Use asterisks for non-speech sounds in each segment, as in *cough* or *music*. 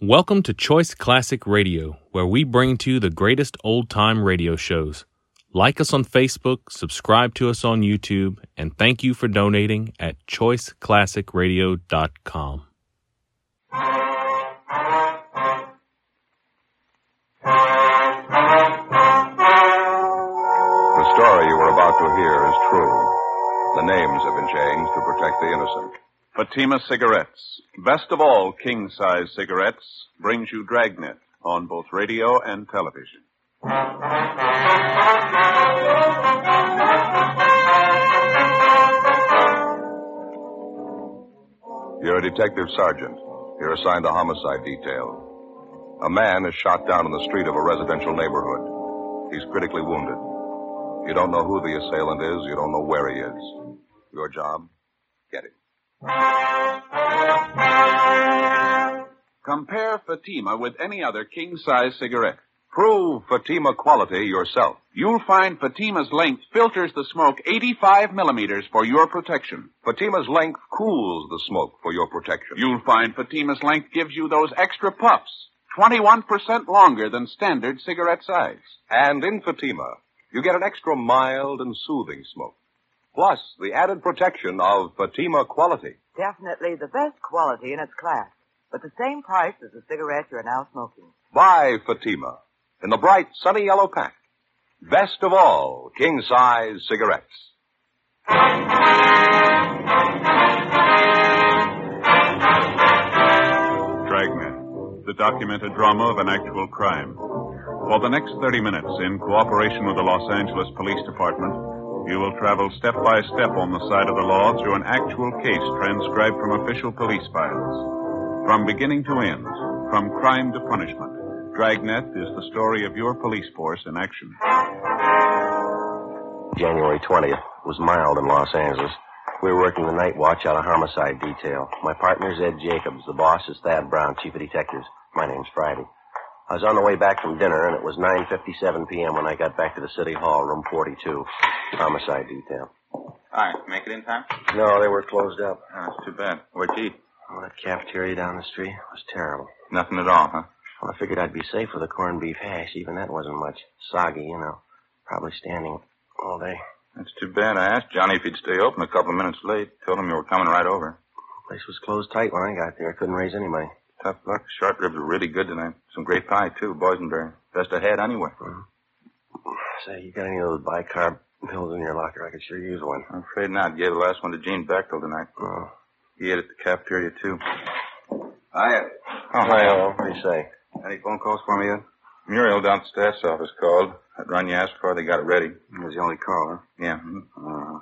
Welcome to Choice Classic Radio, where we bring to you the greatest old time radio shows. Like us on Facebook, subscribe to us on YouTube, and thank you for donating at choiceclassicradio.com. The story you are about to hear is true. The names have been changed to protect the innocent. Fatima Cigarettes, best of all king size cigarettes, brings you Dragnet on both radio and television. You're a detective sergeant. You're assigned to homicide detail. A man is shot down in the street of a residential neighborhood. He's critically wounded. You don't know who the assailant is. You don't know where he is. Your job? Get him. Compare Fatima with any other king size cigarette. Prove Fatima quality yourself. You'll find Fatima's length filters the smoke 85 millimeters for your protection. Fatima's length cools the smoke for your protection. You'll find Fatima's length gives you those extra puffs, 21% longer than standard cigarette size. And in Fatima, you get an extra mild and soothing smoke. Plus, the added protection of Fatima quality. Definitely the best quality in its class, but the same price as the cigarette you're now smoking. Buy Fatima in the bright sunny yellow pack. Best of all, king size cigarettes. Dragnet, the documented drama of an actual crime. For the next 30 minutes, in cooperation with the Los Angeles Police Department, you will travel step by step on the side of the law through an actual case transcribed from official police files. From beginning to end, from crime to punishment, Dragnet is the story of your police force in action. January 20th was mild in Los Angeles. We were working the night watch out of homicide detail. My partner's Ed Jacobs. The boss is Thad Brown, chief of detectives. My name's Friday. I was on the way back from dinner, and it was 9.57 p.m. when I got back to the city hall, room 42. Homicide detail. Hi, make it in time? No, they were closed up. Ah, oh, that's too bad. Where'd you eat? Oh, that cafeteria down the street was terrible. Nothing at all, huh? Well, I figured I'd be safe with a corned beef hash. Even that wasn't much. Soggy, you know. Probably standing all day. That's too bad. I asked Johnny if he'd stay open a couple of minutes late. Told him you were coming right over. Place was closed tight when I got there. I couldn't raise any money. Tough luck. Short ribs were really good tonight. Some great pie, too. Boysenberry. Best I had anyway. Say, you got any of those bicarb pills in your locker? I could sure use one. I'm afraid not. Gave the last one to Gene Bechtel tonight. Oh. He ate at the cafeteria, too. Hiya. Oh, Well, what do you say? Any phone calls for me yet? Muriel down at the staff's office called. That run you asked for, they got it ready. That was the only call, huh? Yeah. mhm. Uh,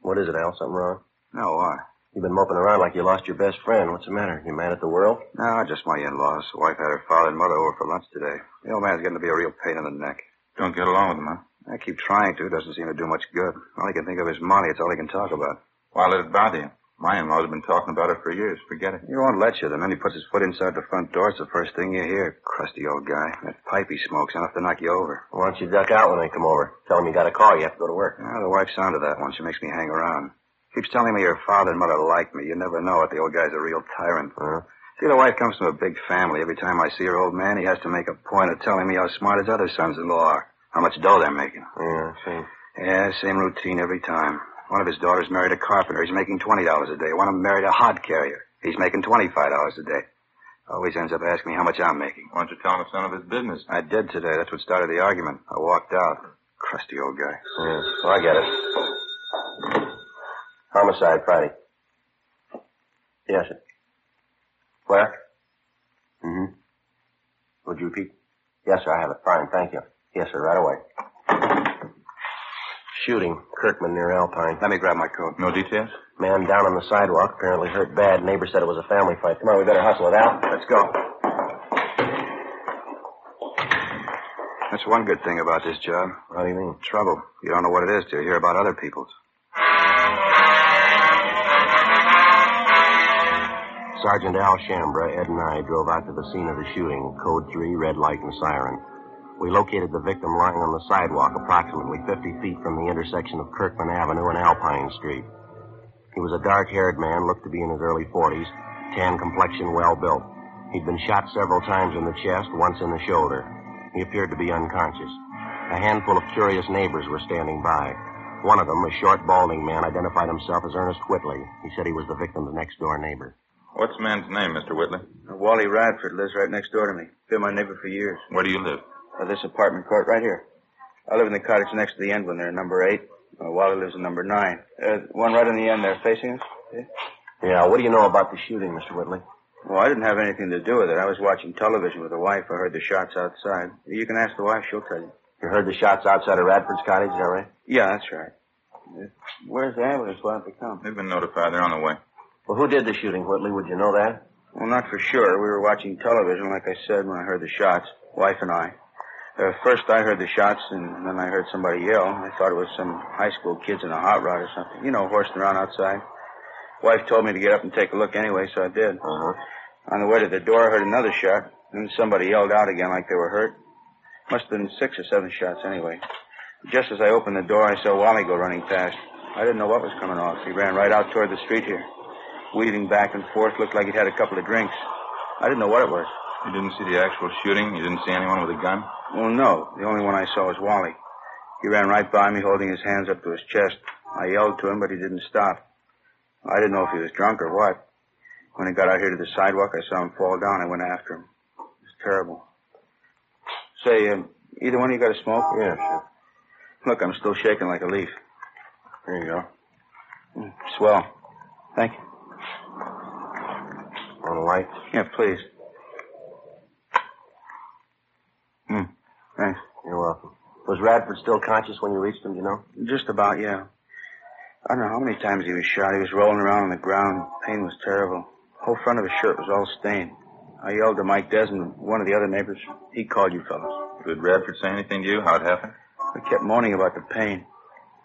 what is it, Al? Something wrong? No, why? You've been moping around like you lost your best friend. What's the matter? You mad at the world? No, just my in-laws. The wife had her father and mother over for lunch today. The old man's getting to be a real pain in the neck. Don't get along with him, huh? I keep trying to. Doesn't seem to do much good. All he can think of is money. It's all he can talk about. Why let it bother you? My in-laws have been talking about it for years. Forget it. He won't let you. The minute he puts his foot inside the front door, it's the first thing you hear. Crusty old guy. That pipe he smokes enough to knock you over. Why don't you duck out when they come over? Tell them you got a call. You have to go to work. Yeah, the wife's onto that one. She makes me hang around. Keeps telling me your father and mother like me. You never know it. The old guy's a real tyrant. Huh? See, the wife comes from a big family. Every time I see her old man, he has to make a point of telling me how smart his other sons-in-law are. How much dough they're making. Yeah, see. Yeah, same routine every time. One of his daughters married a carpenter. He's making $20 a day. One of them married a hod carrier. He's making $25 a day. Always ends up asking me how much I'm making. Why don't you tell him it's none of his business? I did today. That's what started the argument. I walked out. Crusty old guy. Yeah. Well, I get it. Homicide Friday. Yes, sir. Where? Mm-hmm. Would you repeat? Yes, sir. I have it. Fine. Thank you. Yes, sir. Right away. Shooting. Kirkman near Alpine. Let me grab my coat. No details? Man down on the sidewalk, apparently hurt bad. Neighbor said it was a family fight. Come on, we better hustle it out. Let's go. That's one good thing about this job. What do you mean? Trouble. You don't know what it is till you hear about other people's. Sergeant Al Shambra, Ed and I drove out to the scene of the shooting. Code 3, red light and siren. We located the victim lying on the sidewalk approximately 50 feet from the intersection of Kirkman Avenue and Alpine Street. He was a dark-haired man, looked to be in his early 40s, tan complexion, well built. He'd been shot several times in the chest, once in the shoulder. He appeared to be unconscious. A handful of curious neighbors were standing by. One of them, a short, balding man, identified himself as Ernest Whitley. He said he was the victim's next door neighbor. What's the man's name, Mr. Whitley? Uh, Wally Radford lives right next door to me. Been my neighbor for years. Where do you live? Uh, this apartment court right here. I live in the cottage next to the end when they're number eight. Uh, Wally lives in number nine. Uh, one right on the end there facing us. See? Yeah, what do you know about the shooting, Mr. Whitley? Well, I didn't have anything to do with it. I was watching television with the wife. I heard the shots outside. You can ask the wife. She'll tell you. You heard the shots outside of Radford's cottage, is that right? Yeah, that's right. Where's the ambulance? Why don't they come? They've been notified. They're on the way. Well, who did the shooting, Whitley? Would you know that? Well, not for sure. We were watching television, like I said, when I heard the shots. Wife and I. Uh, first, I heard the shots, and then I heard somebody yell. I thought it was some high school kids in a hot rod or something. You know, horsing around outside. Wife told me to get up and take a look anyway, so I did. Uh-huh. On the way to the door, I heard another shot. Then somebody yelled out again like they were hurt. Must have been six or seven shots anyway. Just as I opened the door, I saw Wally go running past. I didn't know what was coming off. He ran right out toward the street here. Weaving back and forth, looked like he'd had a couple of drinks. I didn't know what it was. You didn't see the actual shooting? You didn't see anyone with a gun? Well, no. The only one I saw was Wally. He ran right by me, holding his hands up to his chest. I yelled to him, but he didn't stop. I didn't know if he was drunk or what. When he got out here to the sidewalk, I saw him fall down. I went after him. It was terrible. Say, um, either one of you got a smoke? Yeah, sure. Look, I'm still shaking like a leaf. There you go. Mm, Swell. Thank you. On light? Yeah, please. Hmm. Thanks. You're welcome. Was Radford still conscious when you reached him, you know? Just about, yeah. I don't know how many times he was shot. He was rolling around on the ground. Pain was terrible. whole front of his shirt was all stained. I yelled to Mike Desmond, one of the other neighbors. He called you fellas. Did Radford say anything to you? How it happened? I kept moaning about the pain.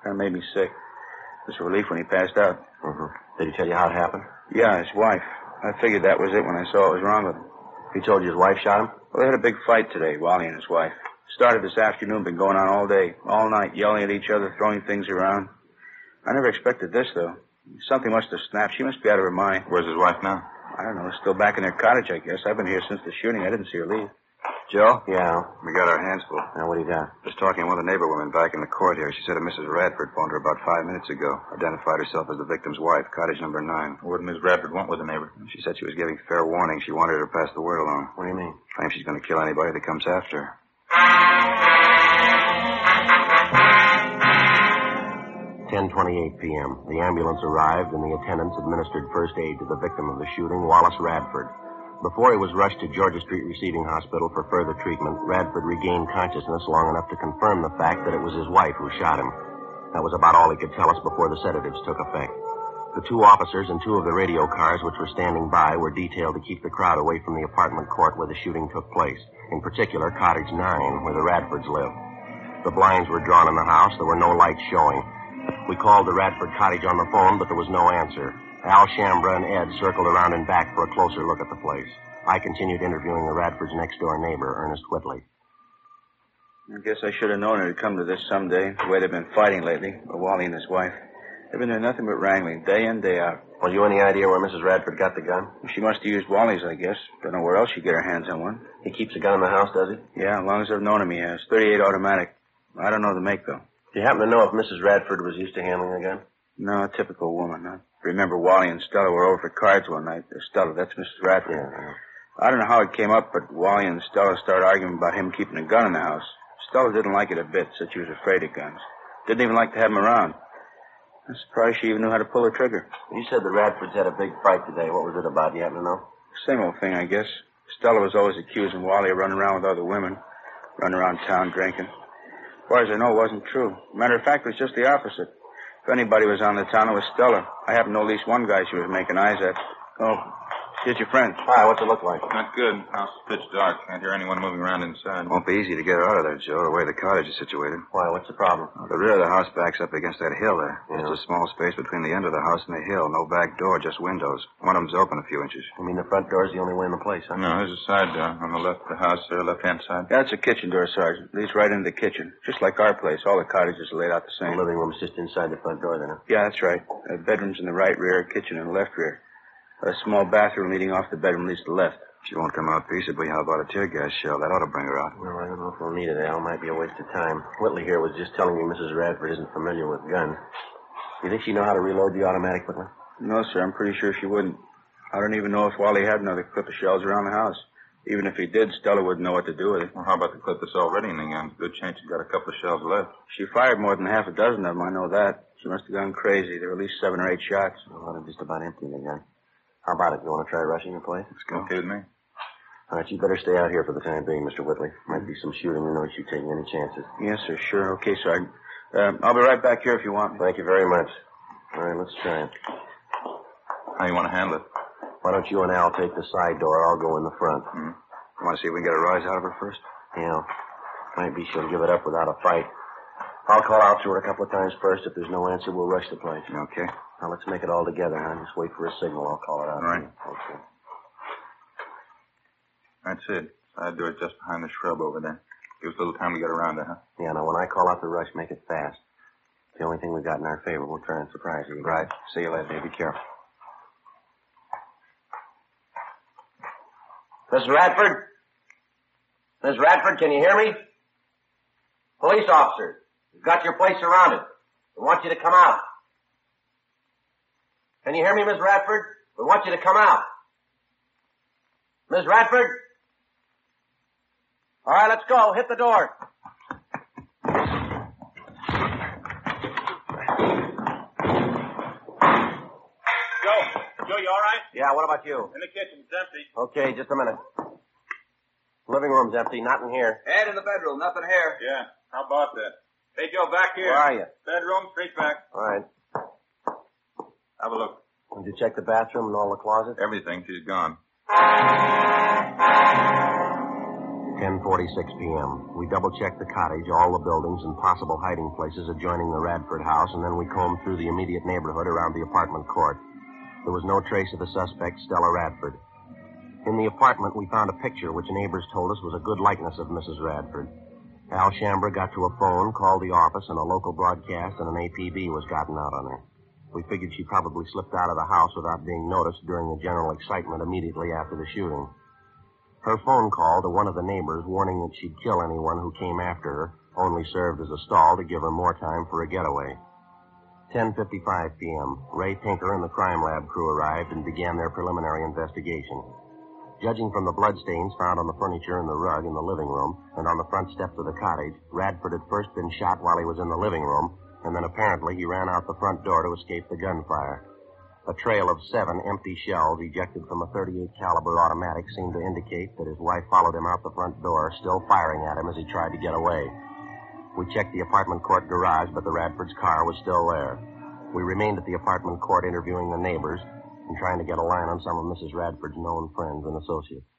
Kind of made me sick. It was a relief when he passed out. Mm-hmm. Did he tell you how it happened? Yeah, his wife. I figured that was it when I saw what was wrong with him. He told you his wife shot him? Well, they had a big fight today, Wally and his wife. Started this afternoon, been going on all day, all night, yelling at each other, throwing things around. I never expected this, though. Something must have snapped. She must be out of her mind. Where's his wife now? I don't know. Still back in their cottage, I guess. I've been here since the shooting. I didn't see her leave. Joe? Yeah. We got our hands full. Now, what do you got? Just talking to one of the neighbor women back in the court here. She said a Mrs. Radford phoned her about five minutes ago. Identified herself as the victim's wife, cottage number nine. What did Miss Radford want with the neighbor? She said she was giving fair warning. She wanted her to pass the word along. What do you mean? Claims she's going to kill anybody that comes after her. 10:28 p.m. The ambulance arrived, and the attendants administered first aid to the victim of the shooting, Wallace Radford. Before he was rushed to Georgia Street Receiving Hospital for further treatment, Radford regained consciousness long enough to confirm the fact that it was his wife who shot him. That was about all he could tell us before the sedatives took effect. The two officers and two of the radio cars which were standing by were detailed to keep the crowd away from the apartment court where the shooting took place. In particular, Cottage 9, where the Radfords lived. The blinds were drawn in the house. There were no lights showing. We called the Radford cottage on the phone, but there was no answer. Al Shambra and Ed circled around and back for a closer look at the place. I continued interviewing the Radford's next door neighbor, Ernest Whitley. I guess I should have known it'd come to this someday, the way they've been fighting lately, Wally and his wife. They've been doing nothing but wrangling, day in, day out. Well, you any idea where Mrs. Radford got the gun? She must have used Wally's, I guess. Don't know where else she'd get her hands on one. He keeps a gun in the house, does he? Yeah, as long as I've known him, he has. 38 automatic. I don't know the make, though. Do you happen to know if Mrs. Radford was used to handling a gun? No, a typical woman. I remember Wally and Stella were over for cards one night. Uh, Stella, that's Mrs. Radford. Yeah. I don't know how it came up, but Wally and Stella started arguing about him keeping a gun in the house. Stella didn't like it a bit, said she was afraid of guns. Didn't even like to have him around. I'm surprised she even knew how to pull a trigger. You said the Radfords had a big fight today. What was it about? You happen to know? Same old thing, I guess. Stella was always accusing Wally of running around with other women, running around town drinking. As far as I know, it wasn't true. Matter of fact, it was just the opposite. If anybody was on the town, it was Stella. I happen to know at least one guy she was making eyes at. Oh, here's your friend. Hi, what's it look like? Not good. House is pitch dark. Can't hear anyone moving around inside. Won't be easy to get her out of there, Joe, the way the cottage is situated. Why, what's the problem? The rear of the house backs up against that hill there. Yeah. There's a small space between the end of the house and the hill. No back door, just windows. One of them's open a few inches. You mean the front door's the only way in the place, huh? No, there's a side door on the left of the house there, left-hand side. Yeah, it's a kitchen door, Sergeant. Leads right into the kitchen. Just like our place. All the cottages are laid out the The same. living room's just inside the front door, then, huh? Yeah, that's right. Uh, bedrooms in the right rear, kitchen in the left rear. A small bathroom leading off the bedroom leads to the left. She won't come out peaceably. How about a tear gas shell? That ought to bring her out. Well, I don't know if we'll need it, Al. Might be a waste of time. Whitley here was just telling me Mrs. Radford isn't familiar with guns. You think she know how to reload the automatic, Whitley? No, sir. I'm pretty sure she wouldn't. I don't even know if Wally had another clip of shells around the house. Even if he did, Stella wouldn't know what to do with it. Well, how about the clip that's already in the gun? Good chance she's got a couple of shells left. She fired more than half a dozen of them. I know that. She must have gone crazy. There were at least seven or eight shots. Well, I'm just about emptying the gun. How about it? You want to try rushing the place? It's okay with me. All right, you better stay out here for the time being, Mr. Whitley. Might be some shooting. You know you taking any chances. Yes, sir. Sure. Okay, Sergeant. Uh, I'll be right back here if you want me. Thank you very much. All right, let's try it. How you want to handle it? Why don't you and Al take the side door? I'll go in the front. Hmm. You want to see if we can get a rise out of her first? Yeah. Might be she'll give it up without a fight. I'll call out to her a couple of times first. If there's no answer, we'll rush the place. Okay. Now let's make it all together, huh? Just wait for a signal. I'll call it out. All right. Okay. That's it. Side door just behind the shrub over there. Give us a little time to get around her, huh? Yeah, now when I call out the rush, make it fast. It's the only thing we've got in our favor. We'll try and surprise you. Right. See you later. Be careful. Miss Radford? Miss Radford, can you hear me? Police officer, you've got your place surrounded. We want you to come out. Can you hear me, Miss Radford? We want you to come out. Miss Radford? All right, let's go. Hit the door. Joe, Joe, you all right? Yeah, what about you? In the kitchen, it's empty. Okay, just a minute. Living room's empty, not in here. Ed in the bedroom. Nothing here. Yeah, how about that? Hey, Joe, back here. Where are you? Bedroom, straight back. All right. Have a look. Did you check the bathroom and all the closets? Everything. She's gone. 10:46 p.m. We double-checked the cottage, all the buildings, and possible hiding places adjoining the Radford house, and then we combed through the immediate neighborhood around the apartment court. There was no trace of the suspect, Stella Radford. In the apartment, we found a picture which neighbors told us was a good likeness of Mrs. Radford. Al Shambra got to a phone, called the office, and a local broadcast and an APB was gotten out on her. We figured she probably slipped out of the house without being noticed during the general excitement immediately after the shooting. Her phone call to one of the neighbors warning that she'd kill anyone who came after her only served as a stall to give her more time for a getaway. 10.55 p.m. Ray Pinker and the crime lab crew arrived and began their preliminary investigation. Judging from the bloodstains found on the furniture and the rug in the living room and on the front steps of the cottage, Radford had first been shot while he was in the living room, and then apparently he ran out the front door to escape the gunfire. A trail of seven empty shells ejected from a 38 caliber automatic seemed to indicate that his wife followed him out the front door, still firing at him as he tried to get away. We checked the apartment court garage, but the Radford's car was still there. We remained at the apartment court interviewing the neighbors and trying to get a line on some of Mrs. Radford's known friends and associates.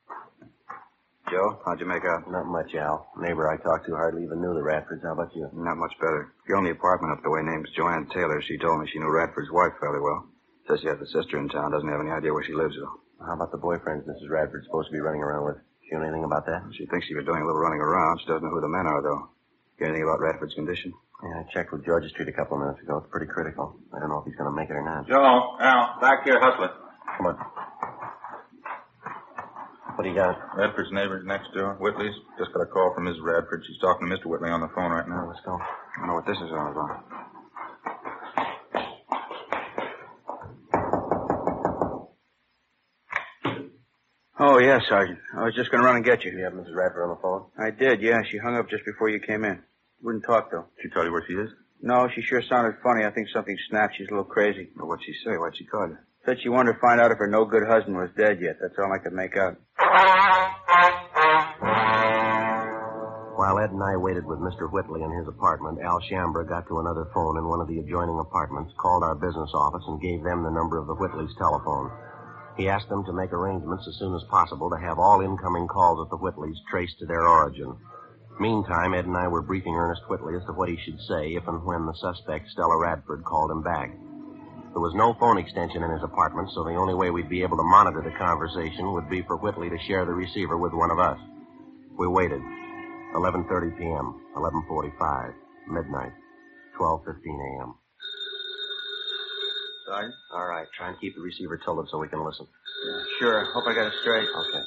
Joe, how'd you make out? Not much, Al. Neighbor I talked to hardly even knew the Radfords. How about you? Not much better. The only apartment up the way name's Joanne Taylor. She told me she knew Radford's wife fairly well. Says she has a sister in town. Doesn't have any idea where she lives, though. How about the boyfriends Mrs. Radford's supposed to be running around with? She know anything about that? She thinks she was doing a little running around. She doesn't know who the men are, though. Get anything about Radford's condition? Yeah, I checked with Georgia Street a couple of minutes ago. It's pretty critical. I don't know if he's going to make it or not. Joe, Al, back here hustling. Come on. What do you got? Radford's neighbors next door. Whitley's. Just got a call from Miss Radford. She's talking to Mr. Whitley on the phone right Now, now. let's go. I don't know what this is all about. Oh, yeah, Sergeant. I was just going to run and get you. you have Mrs. Radford on the phone? I did, yeah. She hung up just before you came in. Wouldn't talk, though. She tell you where she is? No, she sure sounded funny. I think something snapped. She's a little crazy. But what'd she say? Why'd she call you? Said she wanted to find out if her no good husband was dead yet. That's all I could make out. While Ed and I waited with Mr. Whitley in his apartment, Al Shambra got to another phone in one of the adjoining apartments, called our business office, and gave them the number of the Whitleys' telephone. He asked them to make arrangements as soon as possible to have all incoming calls at the Whitleys traced to their origin. Meantime, Ed and I were briefing Ernest Whitley as to what he should say if and when the suspect, Stella Radford, called him back. There was no phone extension in his apartment, so the only way we'd be able to monitor the conversation would be for Whitley to share the receiver with one of us. We waited. 11.30 p.m., 11.45, midnight, 12.15 a.m. Sergeant? All right, try and keep the receiver tilted so we can listen. Sure. Hope I got it straight. Okay.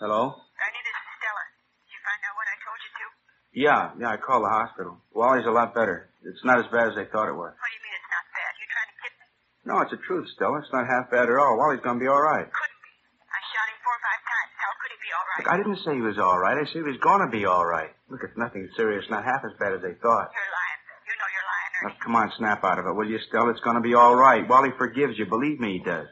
Hello? Ernie, this is Stella. Did you find out what I told you to? Yeah, yeah, I called the hospital. Wally's a lot better. It's not as bad as they thought it was. What do you mean it's not bad? You trying to kid me? No, it's the truth, Stella. It's not half bad at all. Wally's gonna be all right. Couldn't be. I shot him four or five times. How could he be all right? Look, I didn't say he was all right. I said he was gonna be all right. Look, it's nothing serious. Not half as bad as they thought. You're lying. You know you're lying, Now, come on, snap out of it, will you, Stella? It's gonna be all right. Wally forgives you. Believe me, he does.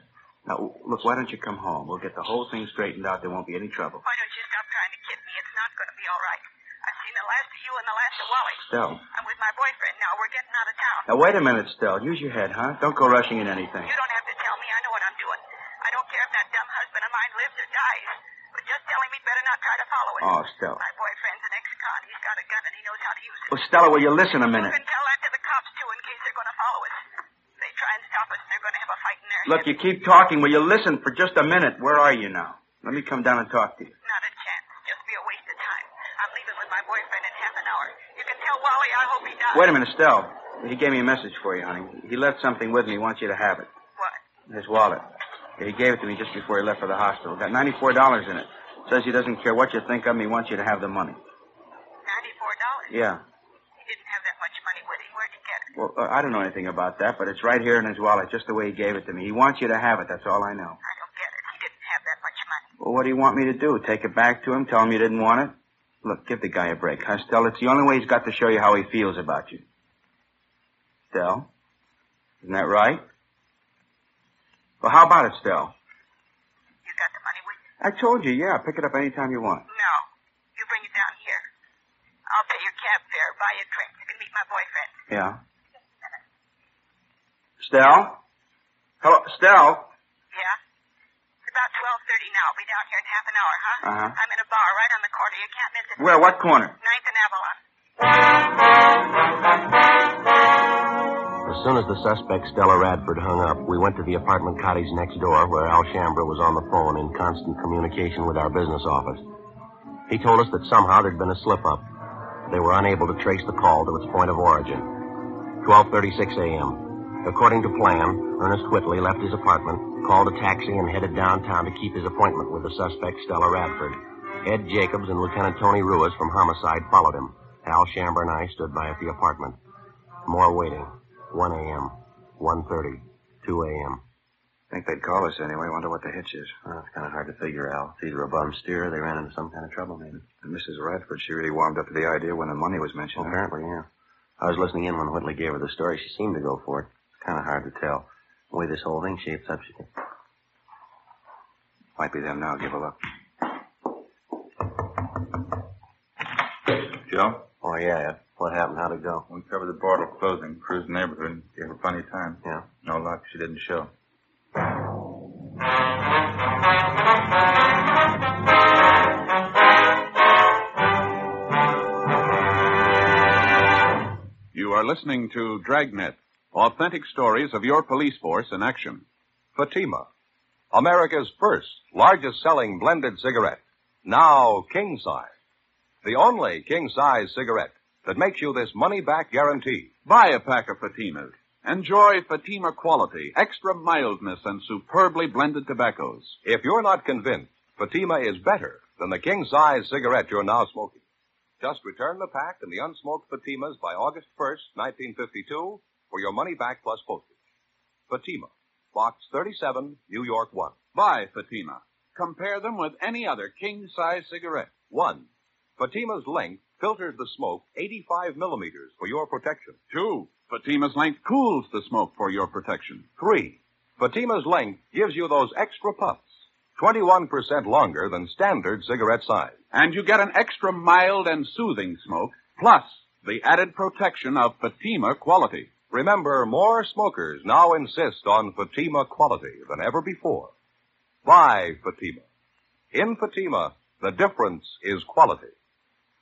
Now, look, why don't you come home? We'll get the whole thing straightened out. There won't be any trouble. Why don't you stop trying to kid me? It's not going to be all right. I've seen the last of you and the last of Wally. Stella. I'm with my boyfriend now. We're getting out of town. Now, wait a minute, Stella. Use your head, huh? Don't go rushing in anything. You don't have to tell me. I know what I'm doing. I don't care if that dumb husband of mine lives or dies. But just tell me he'd better not try to follow us. Oh, Stella. My boyfriend's an ex-con. He's got a gun and he knows how to use it. Well, Stella, will you listen a minute? You can tell that to the cops, too, in case they're going to follow us. If *laughs* they try and stop us, they're going to have a fight in their Look, heads. you keep talking. Will you listen for just a minute? Where are you now? Let me come down and talk to you. Not a chance. Just be a waste of time. I'm leaving with my boyfriend in half an hour. You can tell Wally I hope he dies. Wait a minute, Stella. He gave me a message for you, honey. He left something with me. He wants you to have it. What? His wallet. He gave it to me just before he left for the hospital. Got ninety-four dollars in it. Says he doesn't care what you think of him. He wants you to have the money. Ninety-four dollars. Yeah. He didn't have that much money with him. Where'd he get it? Well, uh, I don't know anything about that, but it's right here in his wallet, just the way he gave it to me. He wants you to have it. That's all I know. I don't get it. He didn't have that much money. Well, what do you want me to do? Take it back to him? Tell him you didn't want it? Look, give the guy a break, huh, Stell? It's the only way he's got to show you how he feels about you. Stell? Isn't that right? Well, how about it, Stell? You got the money with you? I told you, yeah. Pick it up anytime you want. No. You bring it down here. I'll pay your cab fare, buy you a drink. You can meet my boyfriend. Yeah. Stell? Hello, Stell? Yeah? It's about 12.30 now. I'll be down here in half an hour, huh? Uh-huh. I'm in a bar right on the corner. You can't miss it. Where? What corner? Ninth and Avalon. As soon as the suspect, Stella Radford, hung up, we went to the apartment cottage next door where Al Shambra was on the phone in constant communication with our business office. He told us that somehow there'd been a slip-up. They were unable to trace the call to its point of origin. 12.36 a.m. According to plan, Ernest Whitley left his apartment, called a taxi, and headed downtown to keep his appointment with the suspect, Stella Radford. Ed Jacobs and Lieutenant Tony Ruiz from Homicide followed him. Al Shambra and I stood by at the apartment. More waiting. 1 a.m., 1.30, 2 a.m. Think they'd call us anyway. Wonder what the hitch is. Well, it's kind of hard to figure out. It's either a bum steer or they ran into some kind of trouble, maybe. And Mrs. Radford, she really warmed up to the idea when the money was mentioned. Well, huh? apparently, yeah. I was listening in when Whitley gave her the story. She seemed to go for it. It's kind of hard to tell. The way this whole thing shapes up, she can... Might be them now. Give a look. Joe? Oh, yeah, yeah. What happened? How'd it go? We covered the border closing, cruised the neighborhood, gave her plenty of time. Yeah. No luck. She didn't show. You are listening to Dragnet, authentic stories of your police force in action. Fatima, America's first largest selling blended cigarette. Now king size. The only king size cigarette that makes you this money back guarantee. Buy a pack of Fatimas. Enjoy Fatima quality, extra mildness, and superbly blended tobaccos. If you're not convinced Fatima is better than the king size cigarette you're now smoking, just return the pack and the unsmoked Fatimas by August 1st, 1952 for your money back plus postage. Fatima, Box 37, New York 1. Buy Fatima. Compare them with any other king-size cigarette. 1. Fatima's length filters the smoke 85 millimeters for your protection. Two, Fatima's length cools the smoke for your protection. 3. Fatima's length gives you those extra puffs, 21% longer than standard cigarette size. And you get an extra mild and soothing smoke, plus the added protection of Fatima quality. Remember, more smokers now insist on Fatima quality than ever before. Buy Fatima. In Fatima, the difference is quality.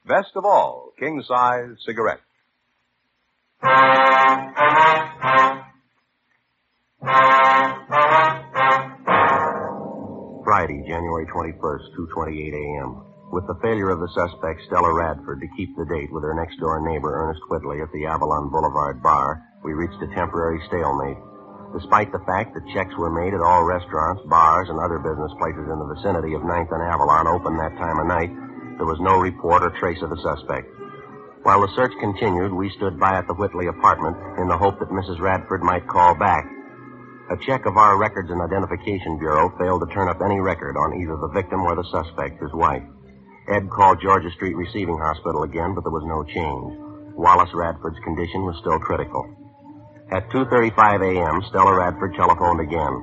Best of all, king size cigarette. Friday, January 21st, 2.28 a.m. With the failure of the suspect, Stella Radford, to keep the date with her next-door neighbor, Ernest Whitley, at the Avalon Boulevard bar, we reached a temporary stalemate. Despite the fact that checks were made at all restaurants, bars, and other business places in the vicinity of 9th and Avalon open that time of night, there was no report or trace of the suspect. While the search continued, we stood by at the Whitley apartment in the hope that Mrs. Radford might call back. A check of our Records and Identification Bureau failed to turn up any record on either the victim or the suspect, his wife. Ed called Georgia Street Receiving Hospital again, but there was no change. Wallace Radford's condition was still critical. At 2.35 a.m., Stella Radford telephoned again.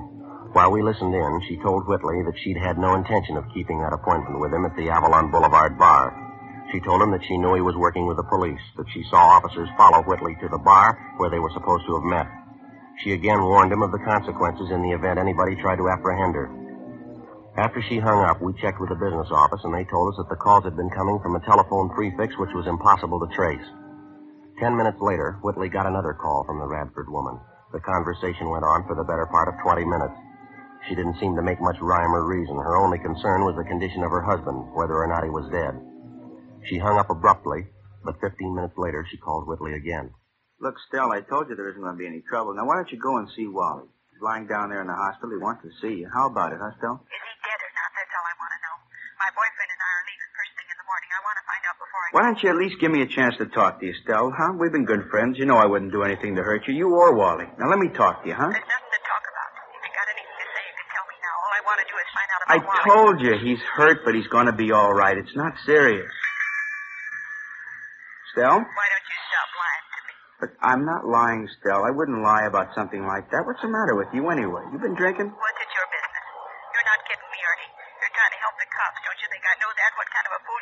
While we listened in, she told Whitley that she'd had no intention of keeping that appointment with him at the Avalon Boulevard bar. She told him that she knew he was working with the police, that she saw officers follow Whitley to the bar where they were supposed to have met. She again warned him of the consequences in the event anybody tried to apprehend her. After she hung up, we checked with the business office, and they told us that the calls had been coming from a telephone prefix which was impossible to trace. Ten minutes later, Whitley got another call from the Radford woman. The conversation went on for the better part of 20 minutes. She didn't seem to make much rhyme or reason. Her only concern was the condition of her husband, whether or not he was dead. She hung up abruptly, but 15 minutes later, she called Whitley again. Look, Stell, I told you there isn't going to be any trouble. Now, why don't you go and see Wally? He's lying down there in the hospital. He wants to see you. How about it, huh, Stell? Is he dead or not? That's all I want to know. My boyfriend and I are leaving first thing in the morning. I want to find out before I Why don't you at least give me a chance to talk to you, Stell, huh? We've been good friends. You know I wouldn't do anything to hurt you, you or Wally. Now, let me talk to you, huh? There's nothing to talk about. If you got anything to say, you can tell me now. All I want to do is find out I about Wally. I told you he's hurt, but he's going to be all right. It's not serious. Stell? Why don't you stop lying to me? But I'm not lying, Stell. I wouldn't lie about something like that. What's the matter with you anyway? You've been drinking? What's it your business? You're not kidding me, Ernie. You're trying to help the cops. Don't you think I know that? What kind of a fool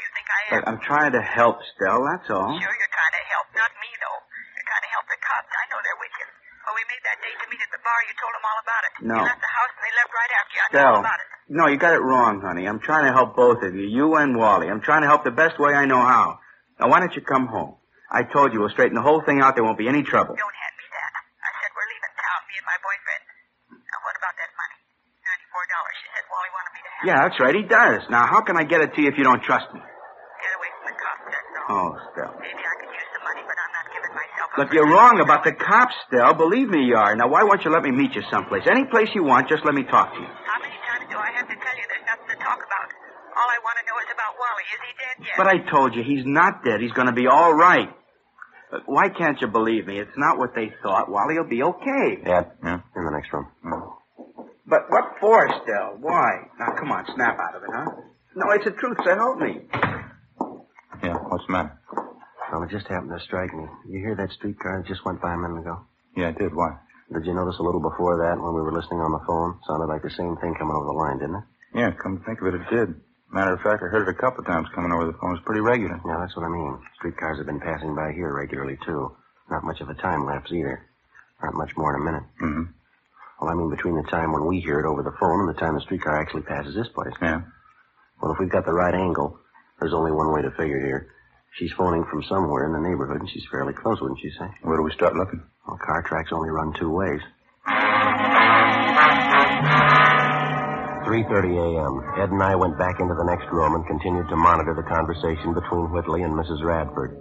you think I am? Trying to help, Stell. That's all. Sure, you're trying to help. Not me, though. You're trying to help the cops. I know they're with oh, you. When we made that date to meet at the bar, you told them all about it. No. You left the house and they left right after you. I know Stell. all about it. No, you got it wrong, honey. I'm trying to help both of you, you and Wally. I'm trying to help the best way I know how. Now, why don't you come home? I told you we'll straighten the whole thing out. There won't be any trouble. Don't hand me that. I said we're leaving town, me and my boyfriend. Now, what about that money? Ninety-four dollars. She said Wally wanted me to have. It. Yeah, that's right. He does. Now, how can I get it to you if you don't trust me? Get away from the cops, that's all. Oh, Stell. Maybe I could use the money, but I'm not giving myself up. Look, for you're wrong about the cops, Stell. Believe me, you are. Now, why won't you let me meet you someplace? Any place you want, just let me talk to you. How many times do I have to tell you there's nothing to talk about? All I want to know is about Wally. Is he dead yet? But I told you, he's not dead. He's going to be all right. But why can't you believe me? It's not what they thought. Wally will be okay. Ed, Yeah? in the next room. But what for, Stell? Why? Now, come on, snap out of it, huh? No, it's the truth, so help me. What's the matter? Well, it just happened to strike me. You hear that streetcar that just went by a minute ago? Yeah, I did. Why? Did you notice a little before that when we were listening on the phone? Sounded like the same thing coming over the line, didn't it? Yeah, come to think of it, it did. Matter of fact, I heard it a couple of times coming over the phone. It's pretty regular. Yeah, that's what I mean. Streetcars have been passing by here regularly, too. Not much of a time lapse either. Not much more than a minute. Mm-hmm. Well, I mean between the time when we hear it over the phone and the time the streetcar actually passes this place. Yeah. Well, if we've got the right angle, there's only one way to figure here. She's phoning from somewhere in the neighborhood, and she's fairly close, wouldn't you say? Where do we start looking? Well, car tracks only run two ways. 3.30 a.m. Ed and I went back into the next room and continued to monitor the conversation between Whitley and Mrs. Radford.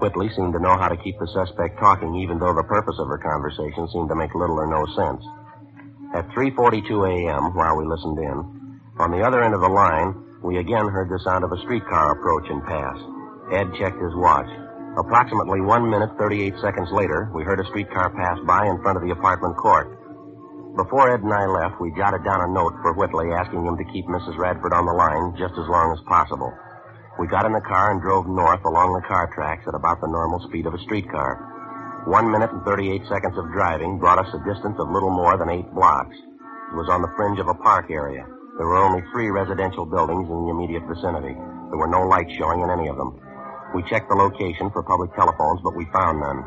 Whitley seemed to know how to keep the suspect talking, even though the purpose of her conversation seemed to make little or no sense. At 3.42 a.m., while we listened in, on the other end of the line, we again heard the sound of a streetcar approach and pass. Ed checked his watch. Approximately one minute, 38 seconds later, we heard a streetcar pass by in front of the apartment court. Before Ed and I left, we jotted down a note for Whitley asking him to keep Mrs. Radford on the line just as long as possible. We got in the car and drove north along the car tracks at about the normal speed of a streetcar. One minute and 38 seconds of driving brought us a distance of little more than eight blocks. It was on the fringe of a park area. There were only three residential buildings in the immediate vicinity. There were no lights showing in any of them. We checked the location for public telephones, but we found none.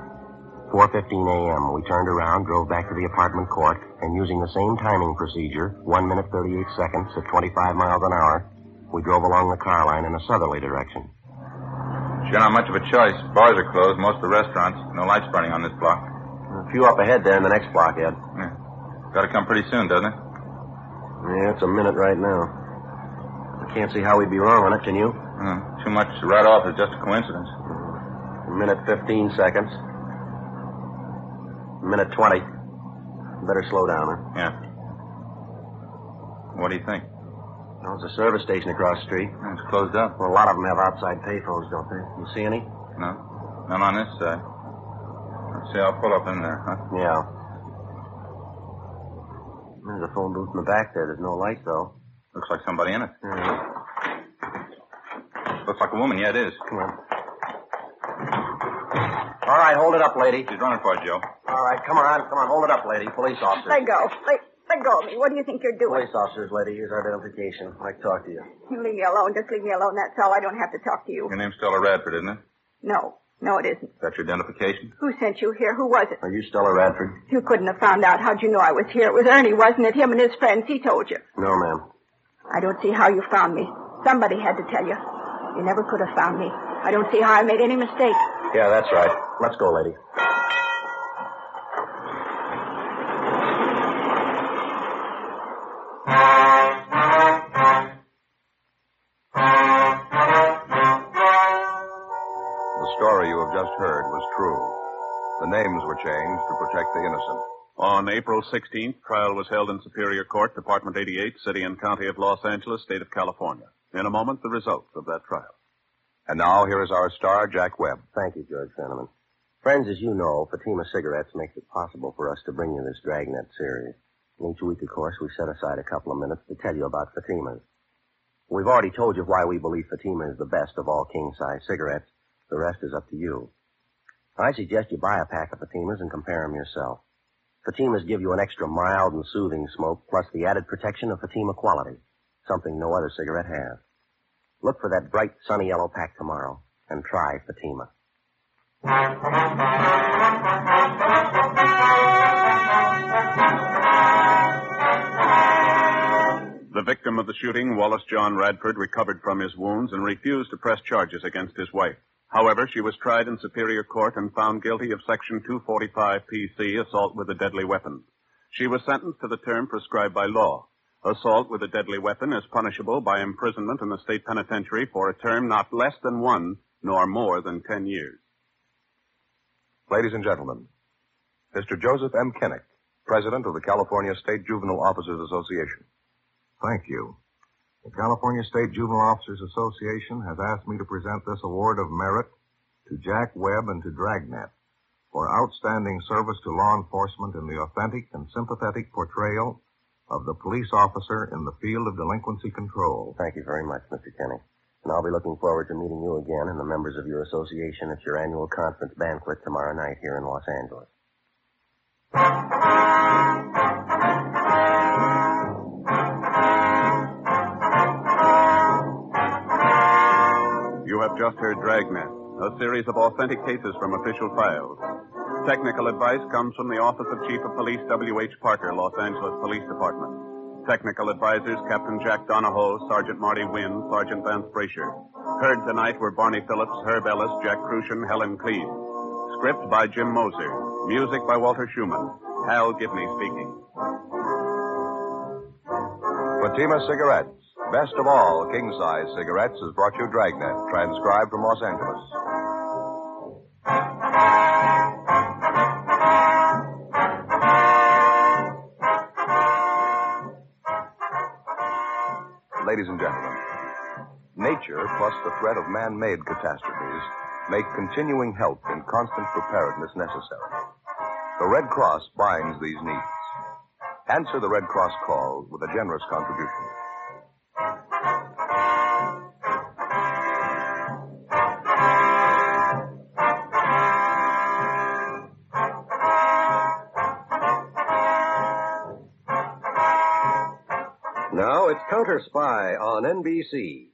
4.15 a.m., we turned around, drove back to the apartment court, and using the same timing procedure, 1 minute 38 seconds at 25 miles an hour, we drove along the car line in a southerly direction. Sure not much of a choice. Bars are closed, most of the restaurants. No lights burning on this block. A few up ahead there in the next block, Ed. Yeah. Gotta come pretty soon, doesn't it? Yeah, it's a minute right now. Can't see how we'd be wrong on it, can you? Uh, too much right off is just a coincidence. A minute 15 seconds. A minute 20. better slow down, huh? Yeah. What do you think? Well, there's a service station across the street. It's closed up. Well, a lot of them have outside payphones, don't they? You see any? No. None on this side. Let's see, I'll pull up in there, huh? Yeah. There's a phone booth in the back there. There's no light, though. Looks like somebody in it. Yeah. Looks like a woman. Yeah, it is. Come on. All right, hold it up, lady. She's running for it, Joe. All right, come on, come on, hold it up, lady. Police officer. Let go. Let, let go of me. What do you think you're doing? Police officers, lady. Here's our identification. I'd like to talk to you. You leave me alone. Just leave me alone. That's all. I don't have to talk to you. Your name's Stella Radford, isn't it? No. No, it isn't. That's your identification? Who sent you here? Who was it? Are you Stella Radford? You couldn't have found out. How'd you know I was here? It was Ernie, wasn't it? Him and his friends. He told you. No, ma'am. I don't see how you found me. Somebody had to tell you. You never could have found me. I don't see how I made any mistake. Yeah, that's right. Let's go, lady. The story you have just heard was true. The names were changed to protect the innocent. On April 16th, trial was held in Superior Court, Department 88, City and County of Los Angeles, State of California. In a moment, the results of that trial. And now here is our star, Jack Webb. Thank you, George Fenneman. Friends, as you know, Fatima Cigarettes makes it possible for us to bring you this Dragnet series. And each week, of course, we set aside a couple of minutes to tell you about Fatima's. We've already told you why we believe Fatima is the best of all king-size cigarettes. The rest is up to you. I suggest you buy a pack of Fatimas and compare them yourself. Fatimas give you an extra mild and soothing smoke, plus the added protection of Fatima quality, something no other cigarette has. Look for that bright, sunny yellow pack tomorrow and try Fatima. The victim of the shooting, Wallace John Radford, recovered from his wounds and refused to press charges against his wife. However, she was tried in Superior Court and found guilty of Section 245 PC, assault with a deadly weapon. She was sentenced to the term prescribed by law. Assault with a deadly weapon is punishable by imprisonment in the state penitentiary for a term not less than one nor more than ten years. Ladies and gentlemen, Mr. Joseph M. Kennick, President of the California State Juvenile Officers Association. Thank you. The California State Juvenile Officers Association has asked me to present this award of merit to Jack Webb and to Dragnet for outstanding service to law enforcement in the authentic and sympathetic portrayal of the police officer in the field of delinquency control. Thank you very much, Mr. Kenny. And I'll be looking forward to meeting you again and the members of your association at your annual conference banquet tomorrow night here in Los Angeles. You have just heard Dragnet, a series of authentic cases from official files. Technical advice comes from the Office of Chief of Police W.H. Parker, Los Angeles Police Department. Technical advisors Captain Jack Donahoe, Sergeant Marty Wynn, Sergeant Vance Brasher. Heard tonight were Barney Phillips, Herb Ellis, Jack Kruschen, Helen Kleeb. Script by Jim Moser. Music by Walter Schumann. Hal Gibney speaking. Fatima Cigarettes, best of all king size cigarettes, has brought you Dragnet, transcribed from Los Angeles. Ladies and gentlemen, nature plus the threat of man-made catastrophes make continuing help and constant preparedness necessary. The Red Cross binds these needs. Answer the Red Cross call with a generous contribution. On NBC.